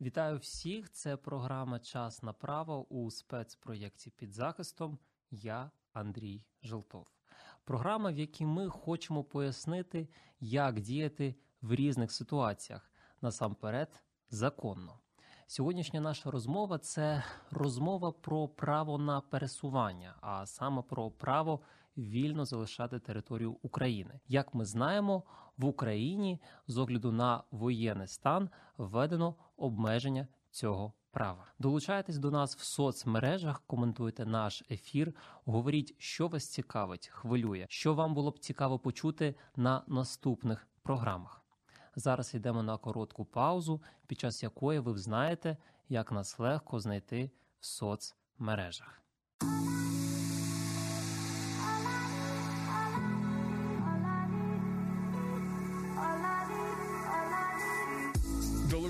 Вітаю всіх! Це програма Час на право у спецпроєкті під захистом. Я Андрій Желтов. Програма, в якій ми хочемо пояснити, як діяти в різних ситуаціях насамперед законно. Сьогоднішня наша розмова це розмова про право на пересування, а саме про право вільно залишати територію України. Як ми знаємо, в Україні з огляду на воєнний стан введено обмеження цього права. Долучайтесь до нас в соцмережах, коментуйте наш ефір, говоріть, що вас цікавить, хвилює, що вам було б цікаво почути на наступних програмах. Зараз йдемо на коротку паузу, під час якої ви знаєте, як нас легко знайти в соцмережах.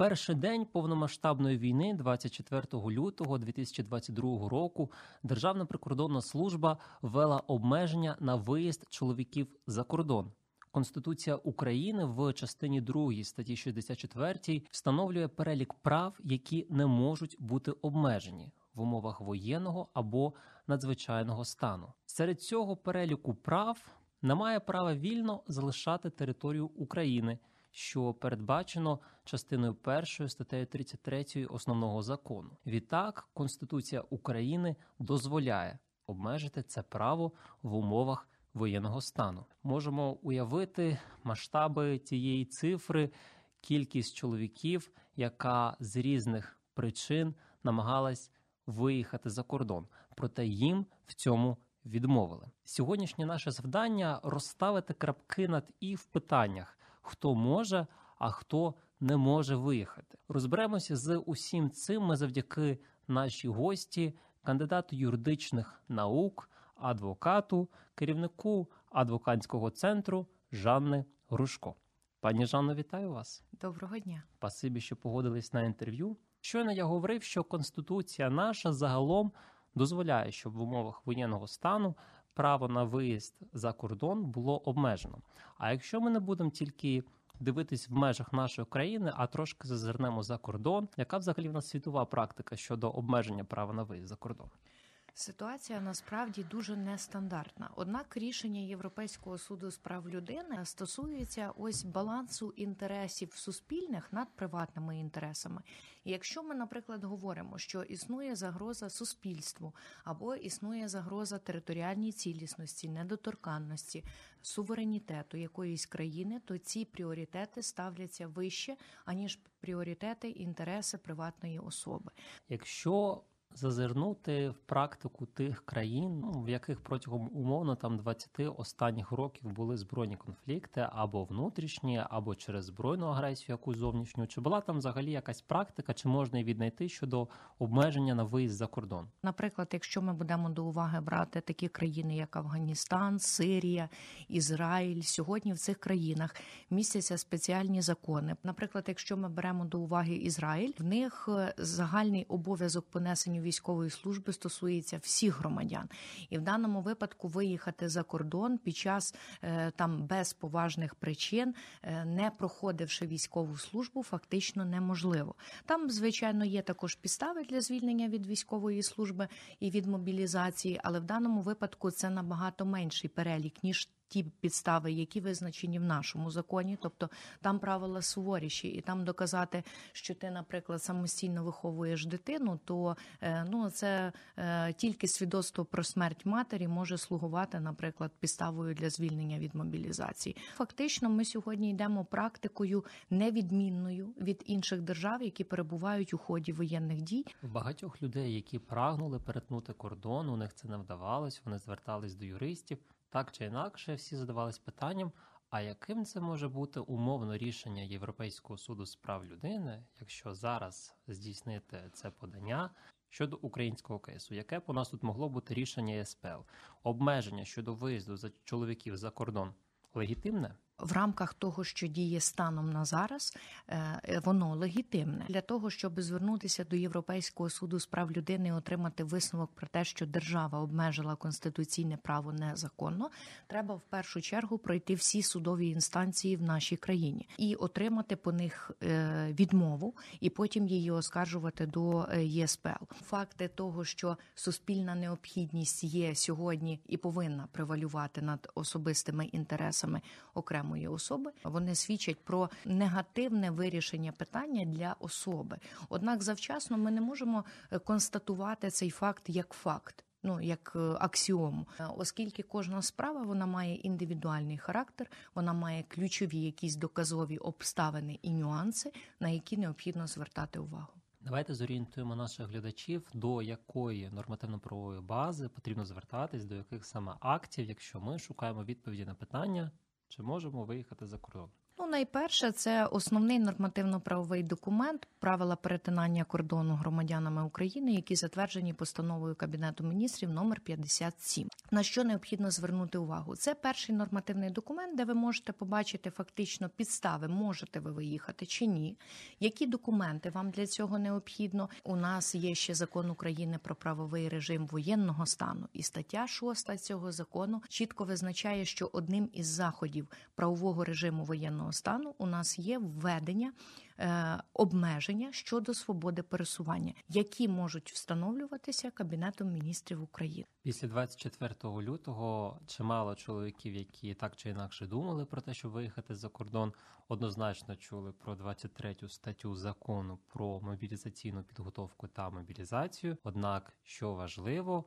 Перший день повномасштабної війни, 24 лютого 2022 року, Державна прикордонна служба ввела обмеження на виїзд чоловіків за кордон. Конституція України в частині 2 статті 64 встановлює перелік прав, які не можуть бути обмежені в умовах воєнного або надзвичайного стану. Серед цього переліку прав немає права вільно залишати територію України, що передбачено частиною 1 статтею 33 основного закону. Відтак, Конституція України дозволяє обмежити це право в умовах воєнного стану. Можемо уявити масштаби цієї цифри, кількість чоловіків, яка з різних причин намагалась виїхати за кордон, проте їм в цьому відмовили. Сьогоднішнє наше завдання розставити крапки над і в питаннях, хто може, а хто не може виїхати. Розберемося з усім цим ми завдяки нашій гості, кандидату юридичних наук, адвокату, керівнику адвокатського центру Жанни Грушко. Пані Жанно, вітаю вас. Доброго дня. Спасибі, що погодились на інтерв'ю. Щойно я говорив, що Конституція наша загалом дозволяє, щоб в умовах воєнного стану право на виїзд за кордон було обмежено. А якщо ми не будемо тільки дивитись в межах нашої країни, а трошки зазирнемо за кордон, яка взагалі в нас світова практика щодо обмеження права на виїзд за кордон? Ситуація насправді дуже нестандартна. Однак рішення Європейського суду з прав людини стосується ось балансу інтересів суспільних над приватними інтересами. І якщо ми, наприклад, говоримо, що існує загроза суспільству або існує загроза територіальній цілісності, недоторканності, суверенітету якоїсь країни, то ці пріоритети ставляться вище аніж пріоритети інтереси приватної особи. Якщо зазирнути в практику тих країн, ну, в яких протягом умовно там 20 останніх років були збройні конфлікти або внутрішні, або через збройну агресію, якусь зовнішню, чи була там взагалі якась практика, чи можна її віднайти щодо обмеження на виїзд за кордон? Наприклад, якщо ми будемо до уваги брати такі країни, як Афганістан, Сирія, Ізраїль, сьогодні в цих країнах містяться спеціальні закони. Наприклад, якщо ми беремо до уваги Ізраїль, в них е, загальний обов'язок понесення військової служби стосується всіх громадян, і в даному випадку виїхати за кордон під час е, там без поважних причин, е, не проходивши військову службу, фактично неможливо. Там, звичайно, є також підстави для звільнення від військової служби і від мобілізації, але в даному випадку це набагато менший перелік ніж ті підстави, які визначені в нашому законі, тобто там правила суворіші, і там доказати, що ти, наприклад, самостійно виховуєш дитину, то е, ну це е, тільки свідоцтво про смерть матері може слугувати, наприклад, підставою для звільнення від мобілізації. Фактично, ми сьогодні йдемо практикою невідмінною від інших держав, які перебувають у ході воєнних дій. Багатьох людей, які прагнули перетнути кордон, у них це не вдавалось. Вони звертались до юристів. Так чи інакше, всі задавались питанням: а яким це може бути умовно рішення Європейського суду з прав людини, якщо зараз здійснити це подання щодо українського кейсу? Яке у нас тут могло бути рішення СПЛ? Обмеження щодо виїзду за чоловіків за кордон легітимне? В рамках того, що діє станом на зараз, е, воно легітимне для того, щоб звернутися до Європейського суду з прав людини і отримати висновок про те, що держава обмежила конституційне право незаконно. Треба в першу чергу пройти всі судові інстанції в нашій країні і отримати по них е, відмову, і потім її оскаржувати до е, ЄСПЛ. Факти того, що суспільна необхідність є сьогодні і повинна превалювати над особистими інтересами окремо окремої особи, вони свідчать про негативне вирішення питання для особи. Однак завчасно ми не можемо е, констатувати цей факт як факт. Ну, як е, аксіому, оскільки кожна справа вона має індивідуальний характер, вона має ключові якісь доказові обставини і нюанси, на які необхідно звертати увагу. Давайте зорієнтуємо наших глядачів, до якої нормативно-правової бази потрібно звертатись, до яких саме актів, якщо ми шукаємо відповіді на питання, чи можемо виїхати за кордон? Ну, найперше, це основний нормативно-правовий документ, правила перетинання кордону громадянами України, які затверджені постановою Кабінету міністрів номер 57. На що необхідно звернути увагу? Це перший нормативний документ, де ви можете побачити фактично підстави, можете ви виїхати чи ні. Які документи вам для цього необхідно? У нас є ще закон України про правовий режим воєнного стану, і стаття 6 цього закону чітко визначає, що одним із заходів правового режиму воєнного стану у нас є введення е, обмеження щодо свободи пересування, які можуть встановлюватися Кабінетом міністрів України. Після 24 лютого чимало чоловіків, які так чи інакше думали про те, щоб виїхати за кордон, однозначно чули про 23 статтю закону про мобілізаційну підготовку та мобілізацію. Однак, що важливо,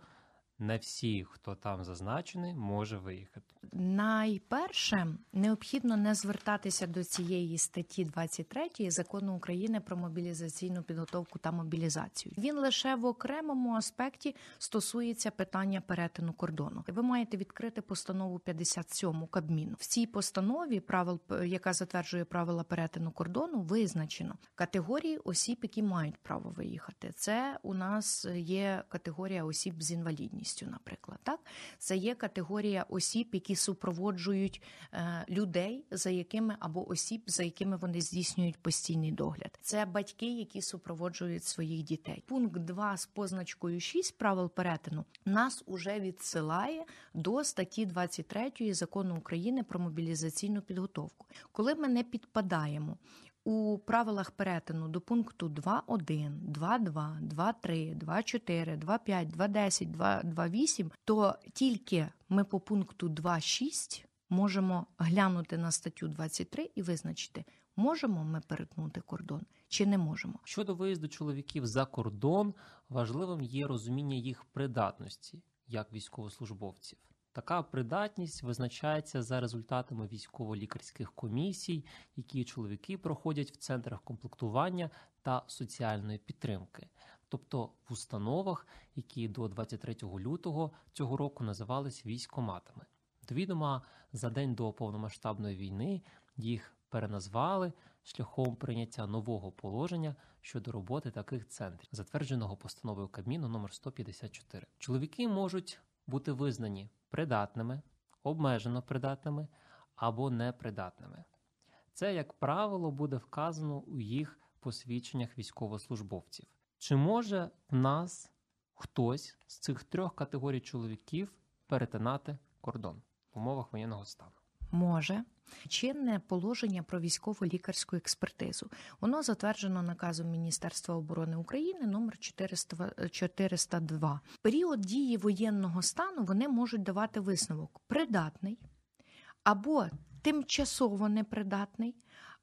не всі, хто там зазначений, може виїхати. Найперше необхідно не звертатися до цієї статті 23 закону України про мобілізаційну підготовку та мобілізацію. Він лише в окремому аспекті стосується питання перетину кордону. Ви маєте відкрити постанову 57 Кабміну. В цій постанові правил, яка затверджує правила перетину кордону, визначено категорії осіб, які мають право виїхати. Це у нас є категорія осіб з інвалідністю, наприклад, так це є категорія осіб, які супроводжують е, людей, за якими або осіб, за якими вони здійснюють постійний догляд. Це батьки, які супроводжують своїх дітей. Пункт 2 з позначкою 6 правил перетину нас уже відсилає до статті 23 закону України про мобілізаційну підготовку, коли ми не підпадаємо. У правилах перетину до пункту 2.1, 2.2, 2.3, 2.4, 2.5, 2.10, 2.2.8, то тільки ми по пункту 2.6 можемо глянути на статтю 23 і визначити, можемо ми перетнути кордон чи не можемо. Щодо виїзду чоловіків за кордон, важливим є розуміння їх придатності як військовослужбовців. Така придатність визначається за результатами військово-лікарських комісій, які чоловіки проходять в центрах комплектування та соціальної підтримки, тобто в установах, які до 23 лютого цього року називались військоматами. До відома за день до повномасштабної війни їх переназвали шляхом прийняття нового положення щодо роботи таких центрів, затвердженого постановою Кабміну номер 154. Чоловіки можуть бути визнані придатними, обмежено придатними або непридатними. Це, як правило, буде вказано у їх посвідченнях військовослужбовців. Чи може в нас хтось з цих трьох категорій чоловіків перетинати кордон в умовах воєнного стану? Може. Чинне положення про військово лікарську експертизу. Воно затверджено наказом Міністерства оборони України номер 402. Період дії воєнного стану вони можуть давати висновок придатний, або тимчасово непридатний,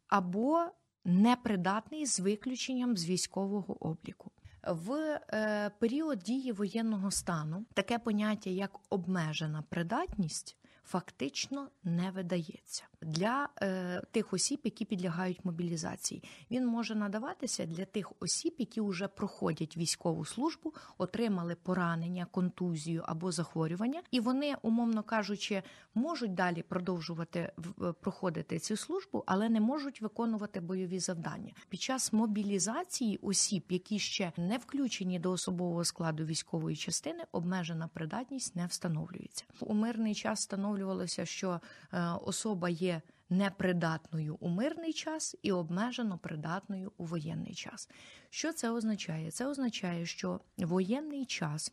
або непридатний з виключенням з військового обліку. В е, період дії воєнного стану таке поняття як обмежена придатність фактично не видається для е, тих осіб, які підлягають мобілізації. Він може надаватися для тих осіб, які вже проходять військову службу, отримали поранення, контузію або захворювання, і вони, умовно кажучи, можуть далі продовжувати проходити цю службу, але не можуть виконувати бойові завдання. Під час мобілізації осіб, які ще не включені до особового складу військової частини, обмежена придатність не встановлюється. У мирний час встановлювалося, що е, особа є непридатною у мирний час і обмежено придатною у воєнний час. Що це означає? Це означає, що воєнний час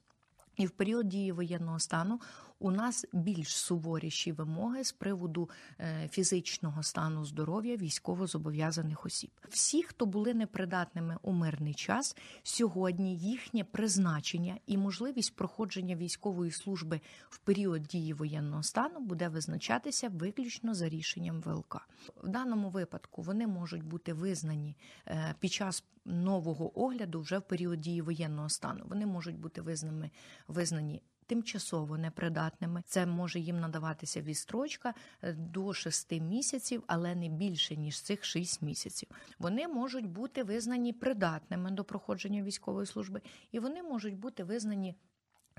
і в період дії воєнного стану у нас більш суворіші вимоги з приводу е, фізичного стану здоров'я військовозобов'язаних осіб. Всі, хто були непридатними у мирний час, сьогодні їхнє призначення і можливість проходження військової служби в період дії воєнного стану буде визначатися виключно за рішенням ВЛК. В даному випадку вони можуть бути визнані е, під час нового огляду вже в період дії воєнного стану. Вони можуть бути визнані визнані тимчасово непридатними. Це може їм надаватися відстрочка е, до 6 місяців, але не більше ніж цих 6 місяців. Вони можуть бути визнані придатними до проходження військової служби, і вони можуть бути визнані.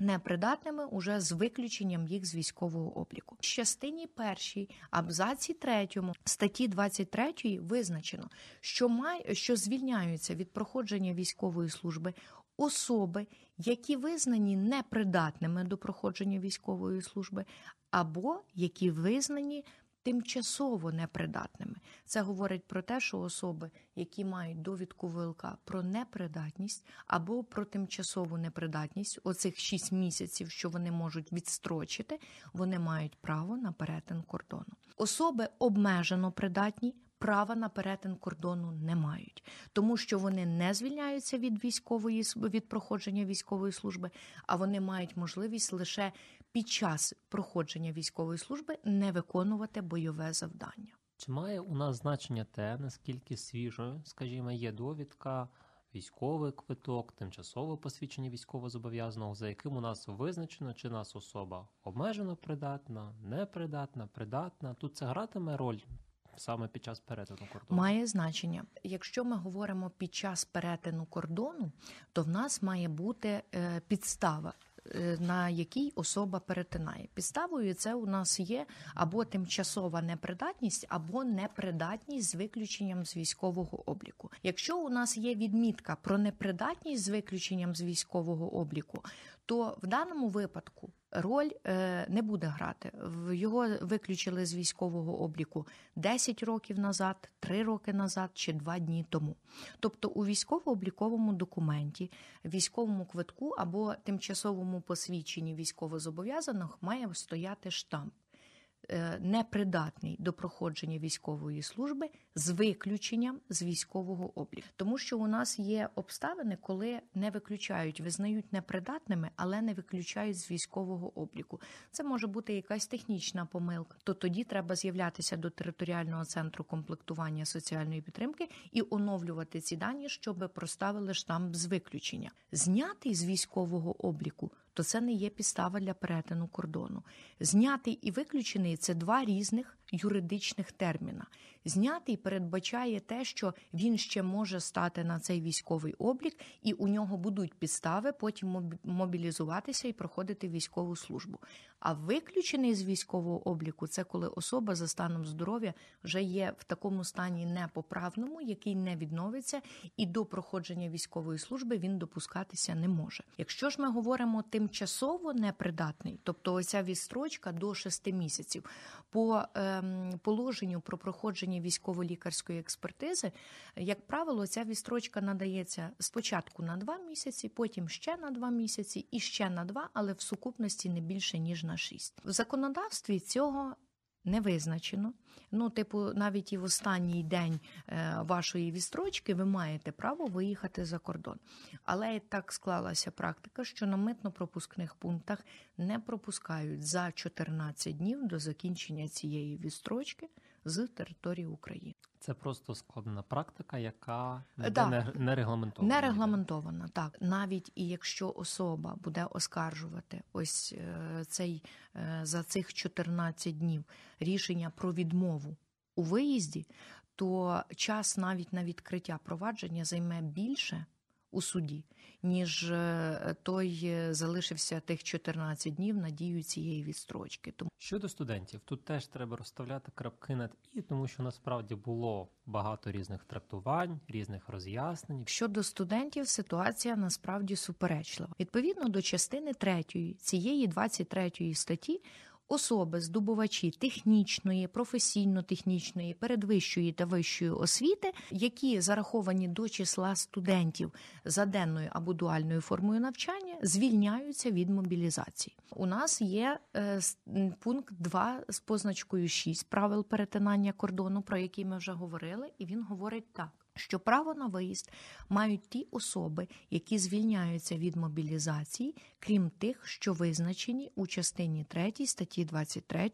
Непридатними уже з виключенням їх з військового обліку. В частині першій, абзаці третьому статті 23 визначено, що май, що звільняються від проходження військової служби особи, які визнані непридатними до проходження військової служби, або які визнані тимчасово непридатними. Це говорить про те, що особи, які мають довідку ВЛК про непридатність або про тимчасову непридатність, оцих 6 місяців, що вони можуть відстрочити, вони мають право на перетин кордону. Особи обмежено придатні права на перетин кордону не мають, тому що вони не звільняються від військової від проходження військової служби, а вони мають можливість лише під час проходження військової служби не виконувати бойове завдання. Чи має у нас значення те, наскільки свіжою, скажімо, є довідка? Військовий квиток, тимчасове посвідчення військовозобов'язаного, за яким у нас визначено, чи нас особа обмежено придатна, непридатна, придатна. Тут це гратиме роль саме під час перетину кордону? Має значення. Якщо ми говоримо під час перетину кордону, то в нас має бути е, підстава. Е, на якій особа перетинає підставою, це у нас є або тимчасова непридатність, або непридатність з виключенням з військового обліку. Якщо у нас є відмітка про непридатність з виключенням з військового обліку, то в даному випадку роль е, не буде грати. Його виключили з військового обліку 10 років назад, 3 роки назад чи 2 дні тому. Тобто у військово-обліковому документі, військовому квитку або тимчасовому посвідченні військовозобов'язаних має стояти штамп. Е, непридатний до проходження військової служби з виключенням з військового обліку, тому що у нас є обставини, коли не виключають, визнають непридатними, але не виключають з військового обліку. Це може бути якась технічна помилка. То тоді треба з'являтися до територіального центру комплектування соціальної підтримки і оновлювати ці дані, щоб проставили штамп з виключення, знятий з військового обліку то це не є підстава для перетину кордону. Знятий і виключений це два різних юридичних терміна. Знятий передбачає те, що він ще може стати на цей військовий облік, і у нього будуть підстави потім мобілізуватися і проходити військову службу. А виключений з військового обліку це коли особа за станом здоров'я вже є в такому стані непоправному, який не відновиться, і до проходження військової служби він допускатися не може. Якщо ж ми говоримо тимчасово непридатний, тобто оця відстрочка до 6 місяців, по ем, положенню про проходження військово-лікарської експертизи, як правило, ця вістрочка надається спочатку на 2 місяці, потім ще на 2 місяці і ще на 2, але в сукупності не більше ніж на 6. В законодавстві цього не визначено. Ну, типу, навіть і в останній день е, вашої вістрочки ви маєте право виїхати за кордон. Але так склалася практика, що на митно-пропускних пунктах не пропускають за 14 днів до закінчення цієї вістрочки з території України. Це просто складна практика, яка Е, да. не, не регламентована. Не регламентована, так. Навіть і якщо особа буде оскаржувати ось е, цей е, за цих 14 днів рішення про відмову у виїзді, то час навіть на відкриття провадження займе більше у суді, ніж е, той е, залишився тих 14 днів надію цієї відстрочки. Тому Щодо студентів, тут теж треба розставляти крапки над і, тому що насправді було багато різних трактувань, різних роз'яснень. Щодо студентів, ситуація насправді суперечлива. Відповідно до частини 3 цієї 23 статті. Особи, здобувачі технічної, професійно-технічної, передвищої та вищої освіти, які зараховані до числа студентів за денною або дуальною формою навчання, звільняються від мобілізації. У нас є е, пункт 2 з позначкою 6 правил перетинання кордону, про який ми вже говорили, і він говорить так. Що право на виїзд мають ті особи, які звільняються від мобілізації, крім тих, що визначені у частині 3 статті 23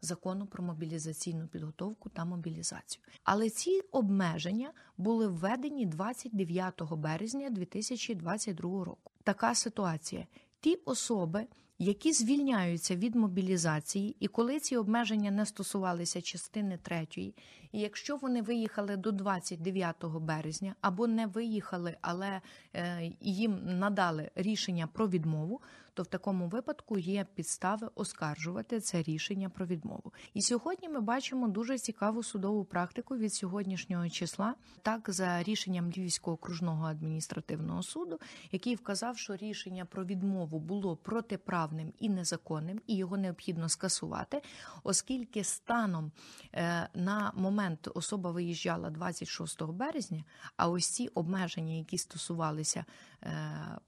закону про мобілізаційну підготовку та мобілізацію. Але ці обмеження були введені 29 березня 2022 року. Така ситуація. Ті особи, які звільняються від мобілізації, і коли ці обмеження не стосувалися частини третьої, і якщо вони виїхали до 29 березня або не виїхали, але е, їм надали рішення про відмову, то в такому випадку є підстави оскаржувати це рішення про відмову. І сьогодні ми бачимо дуже цікаву судову практику від сьогоднішнього числа, так за рішенням Львівського окружного адміністративного суду, який вказав, що рішення про відмову було протиправним і незаконним, і його необхідно скасувати, оскільки станом е, на момент особа виїжджала 26 березня, а ось ці обмеження, які стосувалися е,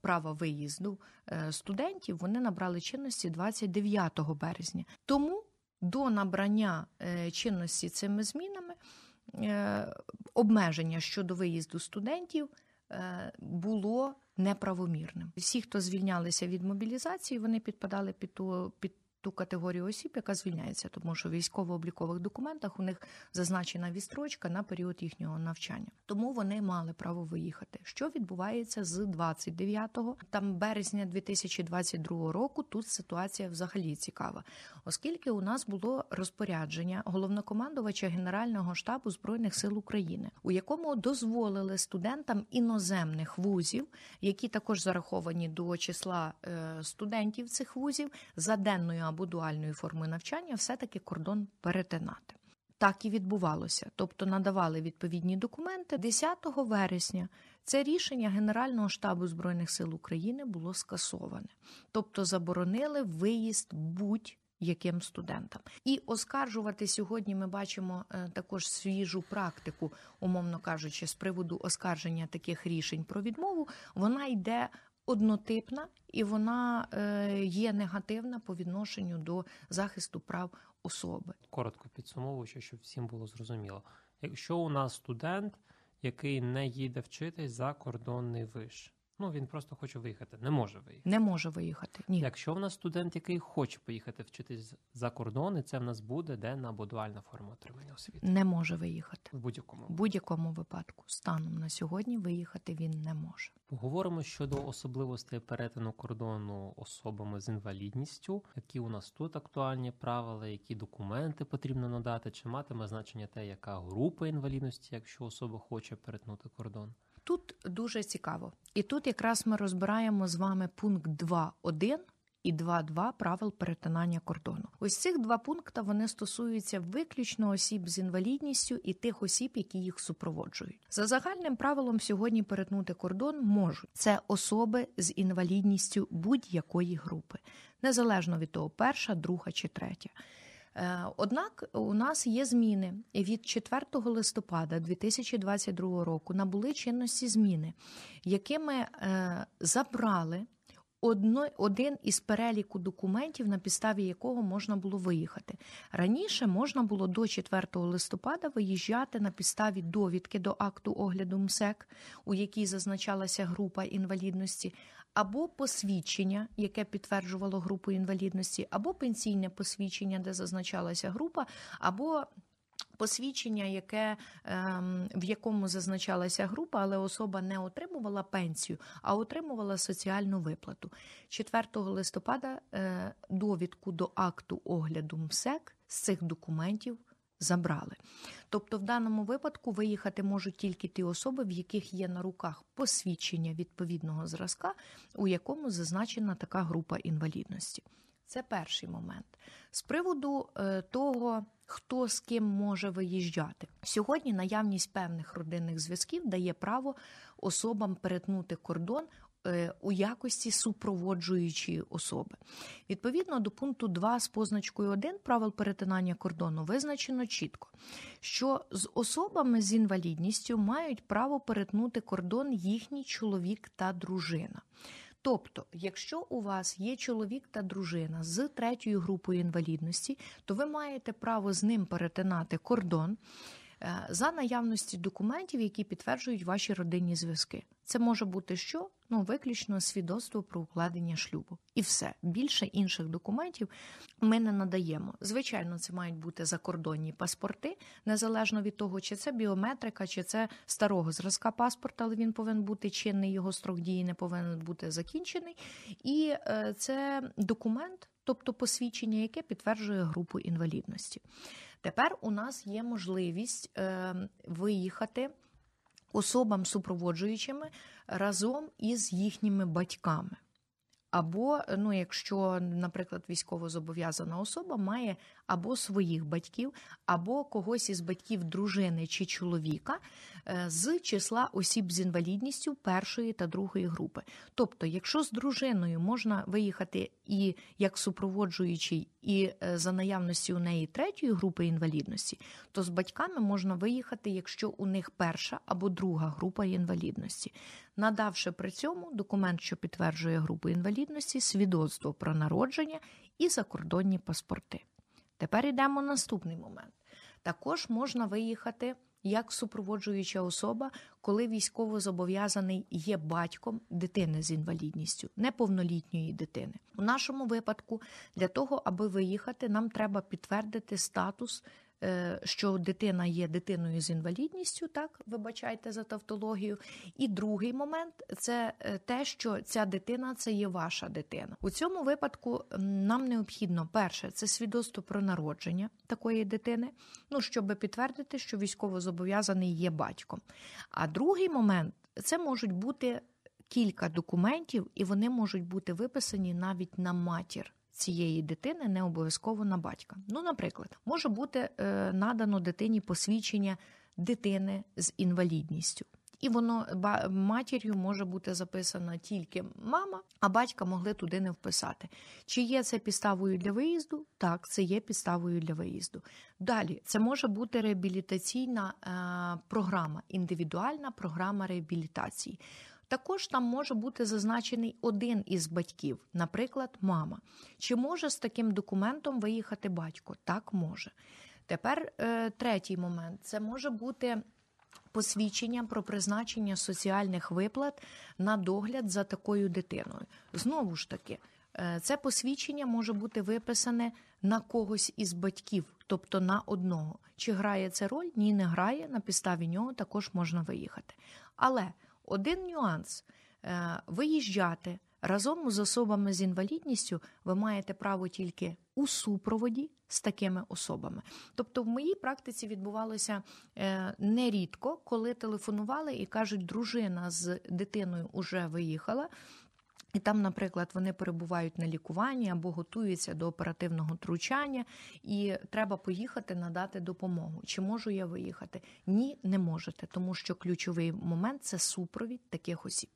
права виїзду е, студентів, вони набрали чинності 29 березня. Тому до набрання е, чинності цими змінами е, обмеження щодо виїзду студентів е, було неправомірним. Всі, хто звільнялися від мобілізації, вони підпадали під ту під. Ту категорію осіб, яка звільняється, тому що в військово-облікових документах у них зазначена відстрочка на період їхнього навчання. Тому вони мали право виїхати. Що відбувається з 29 там березня 2022 року? Тут ситуація взагалі цікава, оскільки у нас було розпорядження головнокомандувача Генерального штабу збройних сил України, у якому дозволили студентам іноземних вузів, які також зараховані до числа е, студентів цих вузів, за денною або дуальною формою навчання, все таки кордон перетинати. Так і відбувалося, тобто надавали відповідні документи 10 вересня. Це рішення Генерального штабу збройних сил України було скасоване, тобто заборонили виїзд будь яким студентам. І оскаржувати сьогодні ми бачимо е, також свіжу практику, умовно кажучи, з приводу оскарження таких рішень про відмову, вона йде однотипна і вона е, є негативна по відношенню до захисту прав особи. Коротко підсумовуючи, щоб всім було зрозуміло. Якщо у нас студент, який не їде вчитись за кордонний виш, ну він просто хоче виїхати, не може виїхати. Не може виїхати. Ні. Якщо в нас студент, який хоче поїхати вчитись за кордон, і це в нас буде денна або дуальна форма отримання освіти Не може виїхати. в будь-якому В будь-якому випадку станом на сьогодні виїхати він не може. Поговоримо щодо особливостей перетину кордону особами з інвалідністю, які у нас тут актуальні правила, які документи потрібно надати, чи матиме значення те, яка група інвалідності, якщо особа хоче перетнути кордон. Тут дуже цікаво. І тут якраз ми розбираємо з вами пункт 2.1 і 2.2 правил перетинання кордону. Ось цих два пункти вони стосуються виключно осіб з інвалідністю і тих осіб, які їх супроводжують. За загальним правилом сьогодні перетнути кордон можуть це особи з інвалідністю будь-якої групи, незалежно від того, перша, друга чи третя. Е, Однак у нас є зміни від 4 листопада 2022 року набули чинності зміни, якими е, забрали один із переліку документів, на підставі якого можна було виїхати. Раніше можна було до 4 листопада виїжджати на підставі довідки до акту огляду МСЕК, у якій зазначалася група інвалідності, або посвідчення, яке підтверджувало групу інвалідності, або пенсійне посвідчення, де зазначалася група, або посвідчення, яке ем, в якому зазначалася група, але особа не отримувала пенсію, а отримувала соціальну виплату. 4 листопада е, довідку до акту огляду МСЕК з цих документів. Забрали. Тобто, в даному випадку виїхати можуть тільки ті особи, в яких є на руках посвідчення відповідного зразка, у якому зазначена така група інвалідності. Це перший момент. З приводу е, того, хто з ким може виїжджати. Сьогодні наявність певних родинних зв'язків дає право особам перетнути кордон. Е, у якості супроводжуючої особи. Відповідно до пункту 2 з позначкою 1 правил перетинання кордону визначено чітко, що з особами з інвалідністю мають право перетнути кордон їхній чоловік та дружина. Тобто, якщо у вас є чоловік та дружина з третьою групою інвалідності, то ви маєте право з ним перетинати кордон. Е, за наявності документів, які підтверджують ваші родинні зв'язки. Це може бути що? Ну, виключно свідоцтво про укладення шлюбу. І все. Більше інших документів ми не надаємо. Звичайно, це мають бути закордонні паспорти, незалежно від того, чи це біометрика, чи це старого зразка паспорта, але він повинен бути чинний, його строк дії не повинен бути закінчений. І е, це документ, тобто посвідчення, яке підтверджує групу інвалідності. Тепер у нас є можливість е, виїхати особам супроводжуючими разом із їхніми батьками. Або, ну, якщо, наприклад, військово зобов'язана особа має або своїх батьків, або когось із батьків дружини чи чоловіка е, з числа осіб з інвалідністю першої та другої групи. Тобто, якщо з дружиною можна виїхати і як супроводжуючий, і е, за наявності у неї третьої групи інвалідності, то з батьками можна виїхати, якщо у них перша або друга група інвалідності, надавши при цьому документ, що підтверджує групу інвалідності, свідоцтво про народження і закордонні паспорти. Тепер йдемо наступний момент. Також можна виїхати як супроводжуюча особа, коли військово зобов'язаний є батьком дитини з інвалідністю, неповнолітньої дитини. У нашому випадку для того, аби виїхати, нам треба підтвердити статус що дитина є дитиною з інвалідністю, так вибачайте за тавтологію. І другий момент це е, те, що ця дитина це є ваша дитина. У цьому випадку нам необхідно перше це свідоцтво про народження такої дитини, ну щоб підтвердити, що військово зобов'язаний є батьком. А другий момент це можуть бути кілька документів, і вони можуть бути виписані навіть на матір цієї дитини не обов'язково на батька. Ну, наприклад, може бути е, надано дитині посвідчення дитини з інвалідністю. І воно матір'ю може бути записана тільки мама, а батька могли туди не вписати. Чи є це підставою для виїзду? Так, це є підставою для виїзду. Далі це може бути реабілітаційна е, програма, індивідуальна програма реабілітації. Також там може бути зазначений один із батьків, наприклад, мама. Чи може з таким документом виїхати батько? Так може. Тепер е, третій момент це може бути. Посвідчення про призначення соціальних виплат на догляд за такою дитиною. Знову ж таки, е, це посвідчення може бути виписане на когось із батьків, тобто на одного. Чи грає це роль? Ні, не грає. На підставі нього також можна виїхати. Але один нюанс: е, виїжджати разом з особами з інвалідністю ви маєте право тільки у супроводі з такими особами. Тобто, в моїй практиці відбувалося е, нерідко, коли телефонували і кажуть, дружина з дитиною вже виїхала. І там, наприклад, вони перебувають на лікуванні або готуються до оперативного втручання, і треба поїхати надати допомогу. Чи можу я виїхати? Ні, не можете, тому що ключовий момент це супровід таких осіб.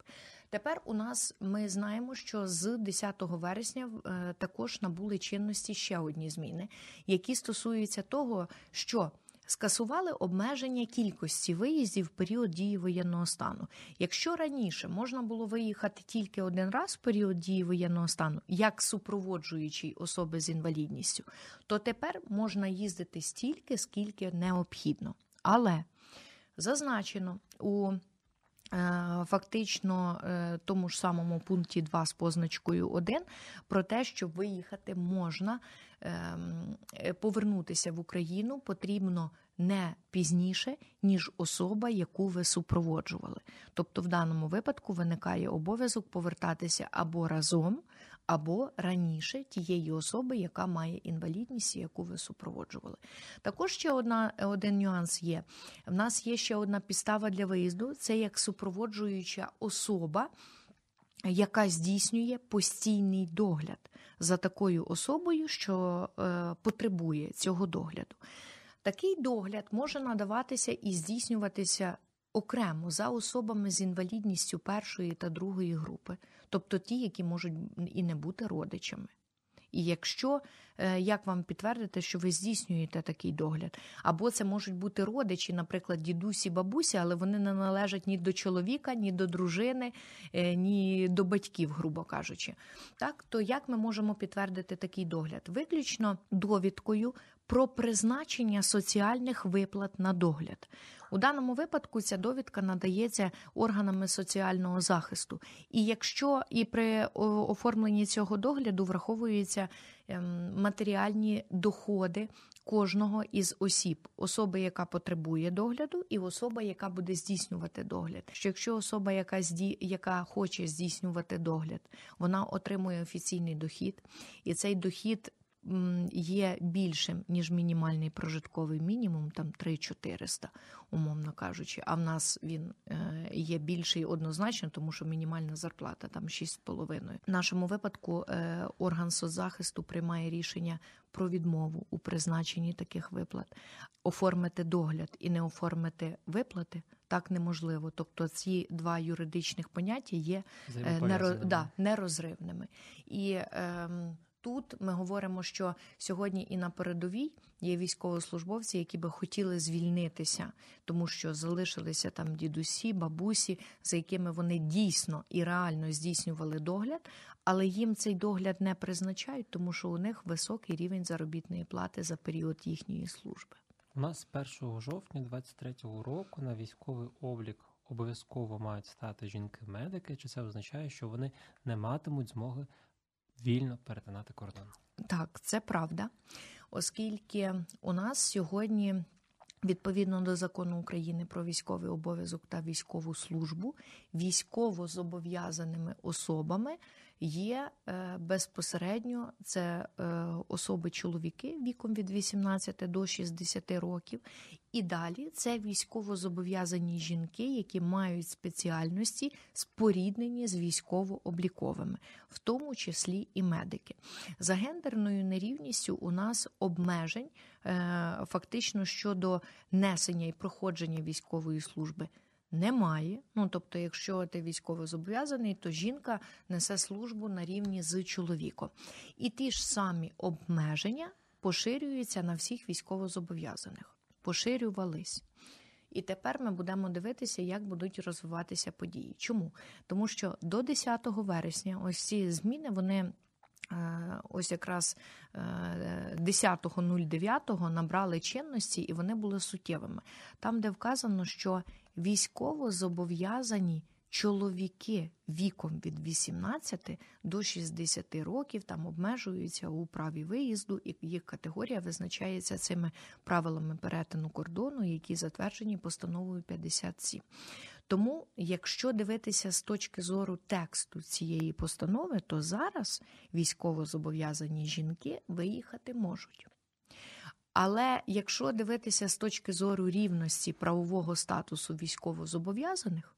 Тепер у нас ми знаємо, що з 10 вересня е, також набули чинності ще одні зміни, які стосуються того, що Скасували обмеження кількості виїздів в період дії воєнного стану. Якщо раніше можна було виїхати тільки один раз в період дії воєнного стану, як супроводжуючий особи з інвалідністю, то тепер можна їздити стільки, скільки необхідно. Але зазначено у Е, фактично е, тому ж самому пункті 2 з позначкою 1 про те, що виїхати можна повернутися в Україну потрібно не пізніше, ніж особа, яку ви супроводжували. Тобто, в даному випадку виникає обов'язок повертатися або разом, або раніше тієї особи, яка має інвалідність, яку ви супроводжували. Також ще одна, один нюанс є: в нас є ще одна підстава для виїзду це як супроводжуюча особа. Яка здійснює постійний догляд за такою особою, що е, потребує цього догляду. Такий догляд може надаватися і здійснюватися окремо за особами з інвалідністю першої та другої групи, тобто ті, які можуть і не бути родичами. І якщо е, як вам підтвердити, що ви здійснюєте такий догляд, або це можуть бути родичі, наприклад, дідусі, бабусі, але вони не належать ні до чоловіка, ні до дружини, е, ні до батьків, грубо кажучи, так то як ми можемо підтвердити такий догляд? Виключно довідкою про призначення соціальних виплат на догляд. У даному випадку ця довідка надається органами соціального захисту. І якщо і при оформленні цього догляду враховуються ем, матеріальні доходи кожного із осіб, особи, яка потребує догляду, і особа, яка буде здійснювати догляд. Що якщо особа, яка зді... яка хоче здійснювати догляд, вона отримує офіційний дохід, і цей дохід є більшим, ніж мінімальний прожитковий мінімум, там 3-400, умовно кажучи. А в нас він е, є більший однозначно, тому що мінімальна зарплата там 6,5. В нашому випадку е, орган соцзахисту приймає рішення про відмову у призначенні таких виплат. Оформити догляд і не оформити виплати так неможливо. Тобто ці два юридичних поняття є е, нероз... да, нерозривними. І е, Тут ми говоримо, що сьогодні і на передовій є військовослужбовці, які би хотіли звільнитися, тому що залишилися там дідусі, бабусі, за якими вони дійсно і реально здійснювали догляд, але їм цей догляд не призначають, тому що у них високий рівень заробітної плати за період їхньої служби. У нас 1 жовтня 23-го року на військовий облік обов'язково мають стати жінки-медики. Чи це означає, що вони не матимуть змоги вільно перетинати кордон. Так, це правда, оскільки у нас сьогодні. Відповідно до закону України про військовий обов'язок та військову службу, військово зобов'язаними особами є е, безпосередньо це е, особи чоловіки віком від 18 до 60 років, і далі це військово зобов'язані жінки, які мають спеціальності, споріднені з військово-обліковими, в тому числі і медики. За гендерною нерівністю у нас обмежень е, фактично щодо несення і проходження військової служби немає. Ну тобто, якщо ти військово зобов'язаний, то жінка несе службу на рівні з чоловіком. І ті ж самі обмеження поширюються на всіх військовозобов'язаних. Поширювались. І тепер ми будемо дивитися, як будуть розвиватися події. Чому? Тому що до 10 вересня ось ці зміни вони Е, ось якраз 10.09 е, набрали чинності, і вони були суттєвими. Там, де вказано, що військово зобов'язані чоловіки віком від 18 до 60 років там обмежуються у праві виїзду, і їх категорія визначається цими правилами перетину кордону, які затверджені постановою 57. Тому, якщо дивитися з точки зору тексту цієї постанови, то зараз військово зобов'язані жінки виїхати можуть. Але якщо дивитися з точки зору рівності правового статусу військовозобов'язаних,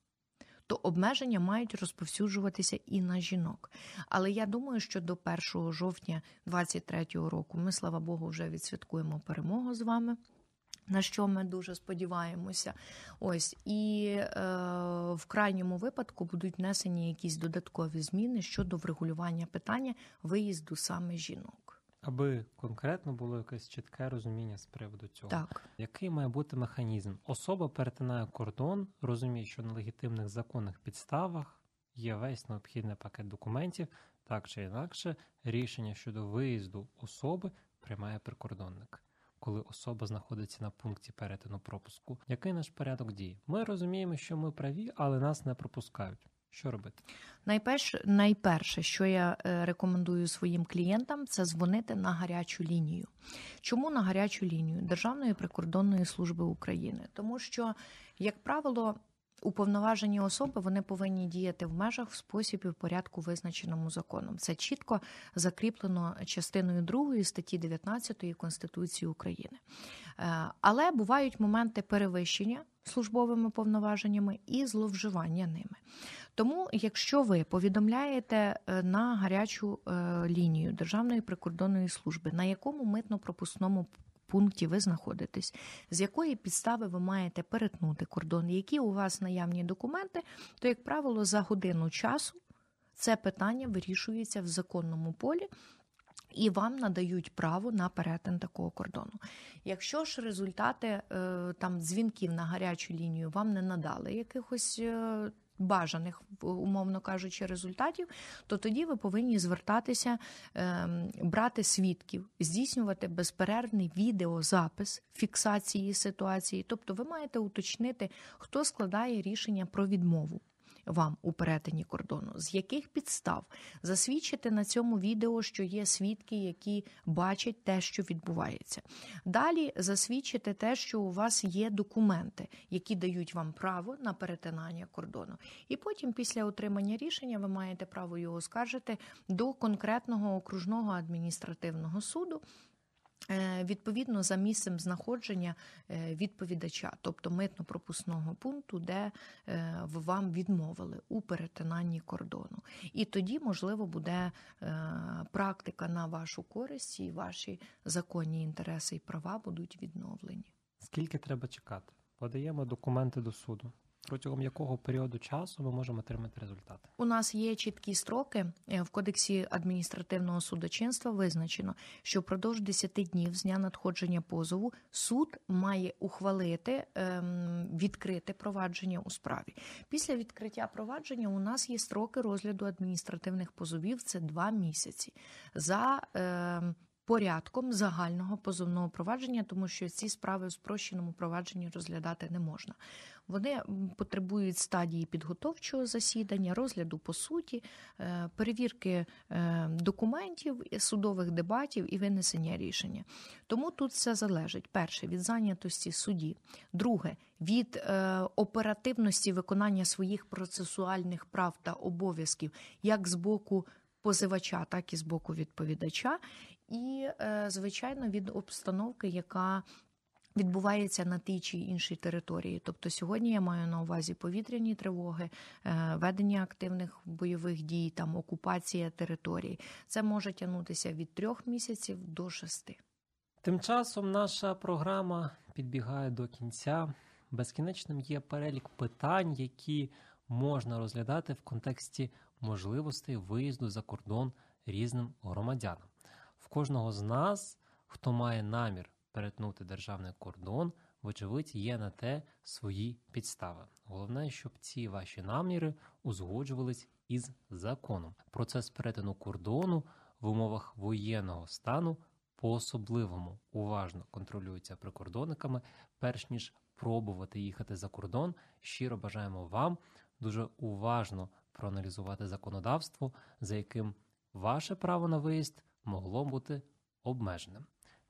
то обмеження мають розповсюджуватися і на жінок. Але я думаю, що до 1 жовтня 2023 року ми, слава Богу, вже відсвяткуємо перемогу з вами. На що ми дуже сподіваємося, ось і е, в крайньому випадку будуть внесені якісь додаткові зміни щодо врегулювання питання виїзду саме жінок. Аби конкретно було якесь чітке розуміння з приводу цього, так який має бути механізм? Особа перетинає кордон, розуміє, що на легітимних законних підставах є весь необхідний пакет документів, так чи інакше, рішення щодо виїзду особи приймає прикордонник. Коли особа знаходиться на пункті перетину пропуску, який наш порядок дії? Ми розуміємо, що ми праві, але нас не пропускають. Що робити? Найперше, найперше, що я е, рекомендую своїм клієнтам, це дзвонити на гарячу лінію. Чому на гарячу лінію Державної прикордонної служби України? Тому що, як правило, уповноважені особи вони повинні діяти в межах в спосіб і в порядку, визначеному законом. Це чітко закріплено частиною 2 статті 19 Конституції України. Е, але бувають моменти перевищення службовими повноваженнями і зловживання ними. Тому, якщо ви повідомляєте е, на гарячу е, лінію Державної прикордонної служби, на якому митно-пропускному пункті ви знаходитесь, з якої підстави ви маєте перетнути кордон, які у вас наявні документи, то, як правило, за годину часу це питання вирішується в законному полі. І вам надають право на перетин такого кордону. Якщо ж результати е, там дзвінків на гарячу лінію вам не надали якихось бажаних, умовно кажучи, результатів, то тоді ви повинні звертатися, ем, брати свідків, здійснювати безперервний відеозапис фіксації ситуації. Тобто, ви маєте уточнити, хто складає рішення про відмову вам у перетині кордону, з яких підстав засвідчити на цьому відео, що є свідки, які бачать те, що відбувається. Далі засвідчити те, що у вас є документи, які дають вам право на перетинання кордону. І потім, після отримання рішення, ви маєте право його оскаржити до конкретного окружного адміністративного суду. Е, відповідно за місцем знаходження е, відповідача, тобто митно-пропускного пункту, де е, вам відмовили у перетинанні кордону. І тоді, можливо, буде практика на вашу користь, і ваші законні інтереси і права будуть відновлені. Скільки треба чекати? Подаємо документи до суду протягом якого періоду часу ми можемо отримати результати? У нас є чіткі строки е, в кодексі адміністративного судочинства. Визначено, що впродовж 10 днів з дня надходження позову суд має ухвалити ем, відкрите провадження у справі. Після відкриття провадження у нас є строки розгляду адміністративних позовів. Це два місяці за. Ем, порядком загального позовного провадження, тому що ці справи в спрощеному провадженні розглядати не можна. Вони потребують стадії підготовчого засідання, розгляду по суті, е, перевірки е, документів, судових дебатів і винесення рішення. Тому тут все залежить: перше від зайнятості судді, друге від е, оперативності виконання своїх процесуальних прав та обов'язків, як з боку позивача, так і з боку відповідача, і, звичайно, від обстановки, яка відбувається на тій чи іншій території. Тобто сьогодні я маю на увазі повітряні тривоги, е, ведення активних бойових дій, там окупація території. Це може тягнутися від трьох місяців до шести. Тим часом наша програма підбігає до кінця. Безкінечним є перелік питань, які можна розглядати в контексті можливостей виїзду за кордон різним громадянам. В кожного з нас, хто має намір перетнути державний кордон, вочевидь, є на те свої підстави. Головне, щоб ці ваші наміри узгоджувались із законом. Процес перетину кордону в умовах воєнного стану по особливому уважно контролюється прикордонниками, перш ніж пробувати їхати за кордон. Щиро бажаємо вам дуже уважно проаналізувати законодавство, за яким ваше право на виїзд могло бути обмеженим.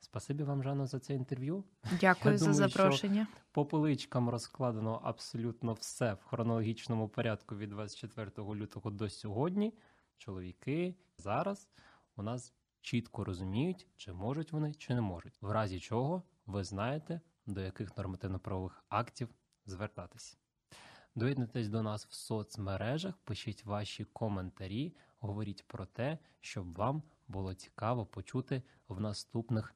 Спасибі вам, Жанна, за це інтерв'ю. Дякую Я за думаю, запрошення. Що по поличкам розкладено абсолютно все в хронологічному порядку від 24 лютого до сьогодні. Чоловіки зараз у нас чітко розуміють, чи можуть вони, чи не можуть. В разі чого ви знаєте, до яких нормативно-правових актів звертатись. Доєднуйтесь до нас в соцмережах, пишіть ваші коментарі, говоріть про те, щоб вам було цікаво почути в наступних